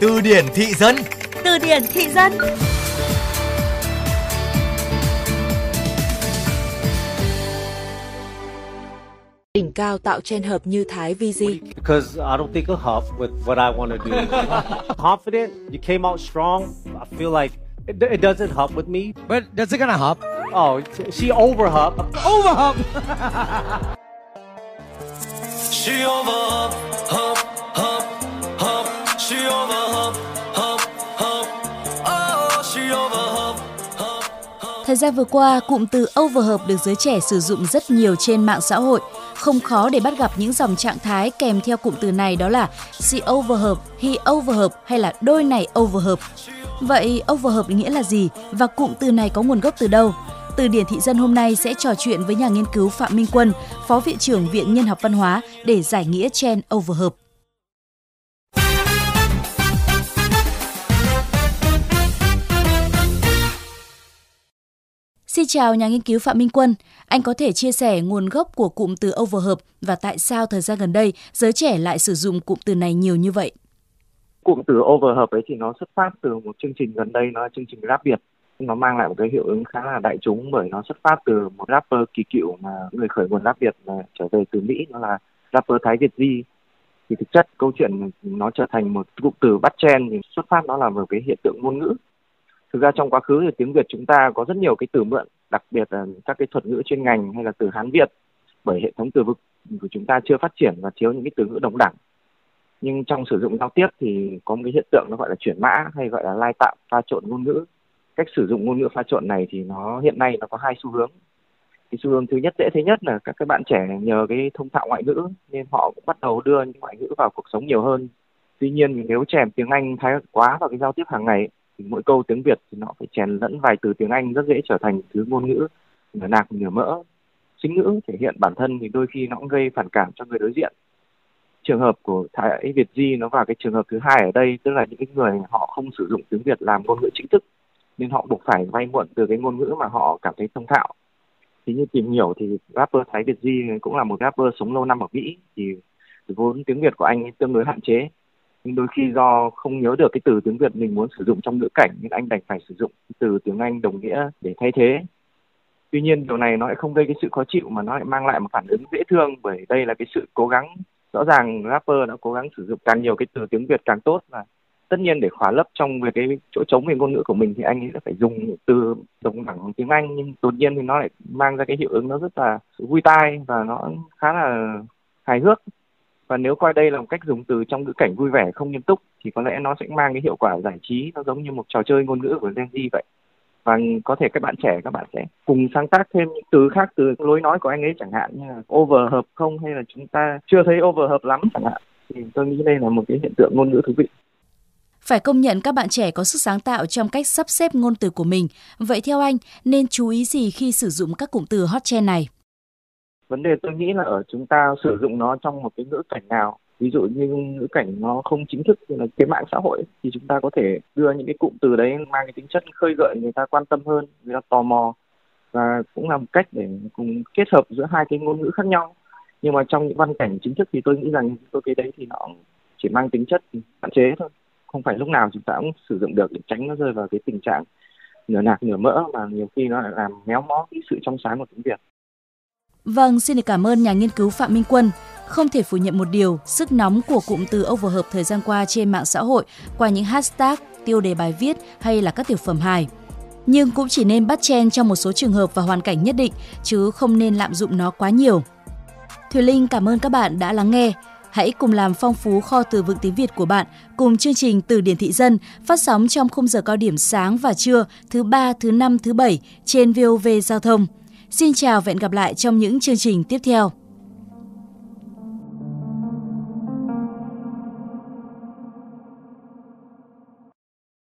Từ điển thị dân. Từ điển thị dân. đỉnh cao tạo trend hợp như Thái VG. Because I don't think it'll help with what I want to do. Confident, you came out strong. I feel like it, it doesn't help with me. But does it gonna help? Oh, she over hop. Over hop. she over hop, hop, Thời gian vừa qua, cụm từ overherb được giới trẻ sử dụng rất nhiều trên mạng xã hội. Không khó để bắt gặp những dòng trạng thái kèm theo cụm từ này đó là she overherb, he overherb hay là đôi này overherb. Vậy overherb nghĩa là gì và cụm từ này có nguồn gốc từ đâu? Từ điển thị dân hôm nay sẽ trò chuyện với nhà nghiên cứu Phạm Minh Quân, Phó Viện trưởng Viện Nhân học Văn hóa để giải nghĩa trend overherb. Xin chào nhà nghiên cứu Phạm Minh Quân. Anh có thể chia sẻ nguồn gốc của cụm từ overherb và tại sao thời gian gần đây giới trẻ lại sử dụng cụm từ này nhiều như vậy? Cụm từ overherb ấy thì nó xuất phát từ một chương trình gần đây, nó là chương trình rap Việt. Nó mang lại một cái hiệu ứng khá là đại chúng bởi nó xuất phát từ một rapper kỳ cựu mà người khởi nguồn rap Việt mà trở về từ Mỹ, nó là rapper Thái Việt Di. Thì thực chất câu chuyện nó trở thành một cụm từ bắt chen thì xuất phát nó là một cái hiện tượng ngôn ngữ thực ra trong quá khứ thì tiếng Việt chúng ta có rất nhiều cái từ mượn, đặc biệt là các cái thuật ngữ chuyên ngành hay là từ Hán, Việt, bởi hệ thống từ vựng của chúng ta chưa phát triển và thiếu những cái từ ngữ đồng đẳng. Nhưng trong sử dụng giao tiếp thì có một cái hiện tượng nó gọi là chuyển mã hay gọi là lai tạo pha trộn ngôn ngữ. Cách sử dụng ngôn ngữ pha trộn này thì nó hiện nay nó có hai xu hướng. Cái xu hướng thứ nhất, dễ thấy nhất là các cái bạn trẻ nhờ cái thông thạo ngoại ngữ nên họ cũng bắt đầu đưa những ngoại ngữ vào cuộc sống nhiều hơn. Tuy nhiên, nếu trẻ tiếng anh thái quá vào cái giao tiếp hàng ngày mỗi câu tiếng Việt thì nó phải chèn lẫn vài từ tiếng Anh rất dễ trở thành thứ ngôn ngữ nửa nạc, nửa mỡ. Chính ngữ thể hiện bản thân thì đôi khi nó cũng gây phản cảm cho người đối diện. Trường hợp của Thái Việt Di nó vào cái trường hợp thứ hai ở đây, tức là những cái người họ không sử dụng tiếng Việt làm ngôn ngữ chính thức, nên họ buộc phải vay mượn từ cái ngôn ngữ mà họ cảm thấy thông thạo. Thì như tìm hiểu thì rapper Thái Việt Di cũng là một rapper sống lâu năm ở Mỹ, thì vốn tiếng Việt của anh tương đối hạn chế nhưng đôi khi do không nhớ được cái từ tiếng Việt mình muốn sử dụng trong ngữ cảnh, nên anh đành phải sử dụng từ tiếng Anh đồng nghĩa để thay thế. Tuy nhiên, điều này nó lại không gây cái sự khó chịu mà nó lại mang lại một phản ứng dễ thương, bởi đây là cái sự cố gắng rõ ràng rapper đã cố gắng sử dụng càng nhiều cái từ tiếng Việt càng tốt, và tất nhiên để khóa lấp trong về cái chỗ trống về ngôn ngữ của mình thì anh ấy đã phải dùng từ đồng đẳng tiếng Anh, nhưng đột nhiên thì nó lại mang ra cái hiệu ứng nó rất là vui tai và nó khá là hài hước và nếu coi đây là một cách dùng từ trong ngữ cảnh vui vẻ không nghiêm túc thì có lẽ nó sẽ mang cái hiệu quả giải trí nó giống như một trò chơi ngôn ngữ của Gen Z vậy và có thể các bạn trẻ các bạn sẽ cùng sáng tác thêm những từ khác từ lối nói của anh ấy chẳng hạn như là over hợp không hay là chúng ta chưa thấy over hợp lắm chẳng hạn thì tôi nghĩ đây là một cái hiện tượng ngôn ngữ thú vị phải công nhận các bạn trẻ có sức sáng tạo trong cách sắp xếp ngôn từ của mình. Vậy theo anh, nên chú ý gì khi sử dụng các cụm từ hot trend này? Vấn đề tôi nghĩ là ở chúng ta sử dụng nó trong một cái ngữ cảnh nào. Ví dụ như ngữ cảnh nó không chính thức như là cái mạng xã hội thì chúng ta có thể đưa những cái cụm từ đấy mang cái tính chất khơi gợi, người ta quan tâm hơn, người ta tò mò. Và cũng là một cách để cùng kết hợp giữa hai cái ngôn ngữ khác nhau. Nhưng mà trong những văn cảnh chính thức thì tôi nghĩ rằng tôi cái đấy thì nó chỉ mang tính chất hạn chế thôi. Không phải lúc nào chúng ta cũng sử dụng được để tránh nó rơi vào cái tình trạng nửa nạc nửa mỡ mà nhiều khi nó lại làm méo mó cái sự trong sáng của tiếng Việt. Vâng, xin được cảm ơn nhà nghiên cứu Phạm Minh Quân. Không thể phủ nhận một điều, sức nóng của cụm từ overhợp thời gian qua trên mạng xã hội qua những hashtag, tiêu đề bài viết hay là các tiểu phẩm hài. Nhưng cũng chỉ nên bắt chen trong một số trường hợp và hoàn cảnh nhất định, chứ không nên lạm dụng nó quá nhiều. Thùy Linh cảm ơn các bạn đã lắng nghe. Hãy cùng làm phong phú kho từ vựng tiếng Việt của bạn cùng chương trình Từ điển thị dân phát sóng trong khung giờ cao điểm sáng và trưa thứ ba, thứ năm, thứ bảy trên VOV Giao thông. Xin chào và hẹn gặp lại trong những chương trình tiếp theo.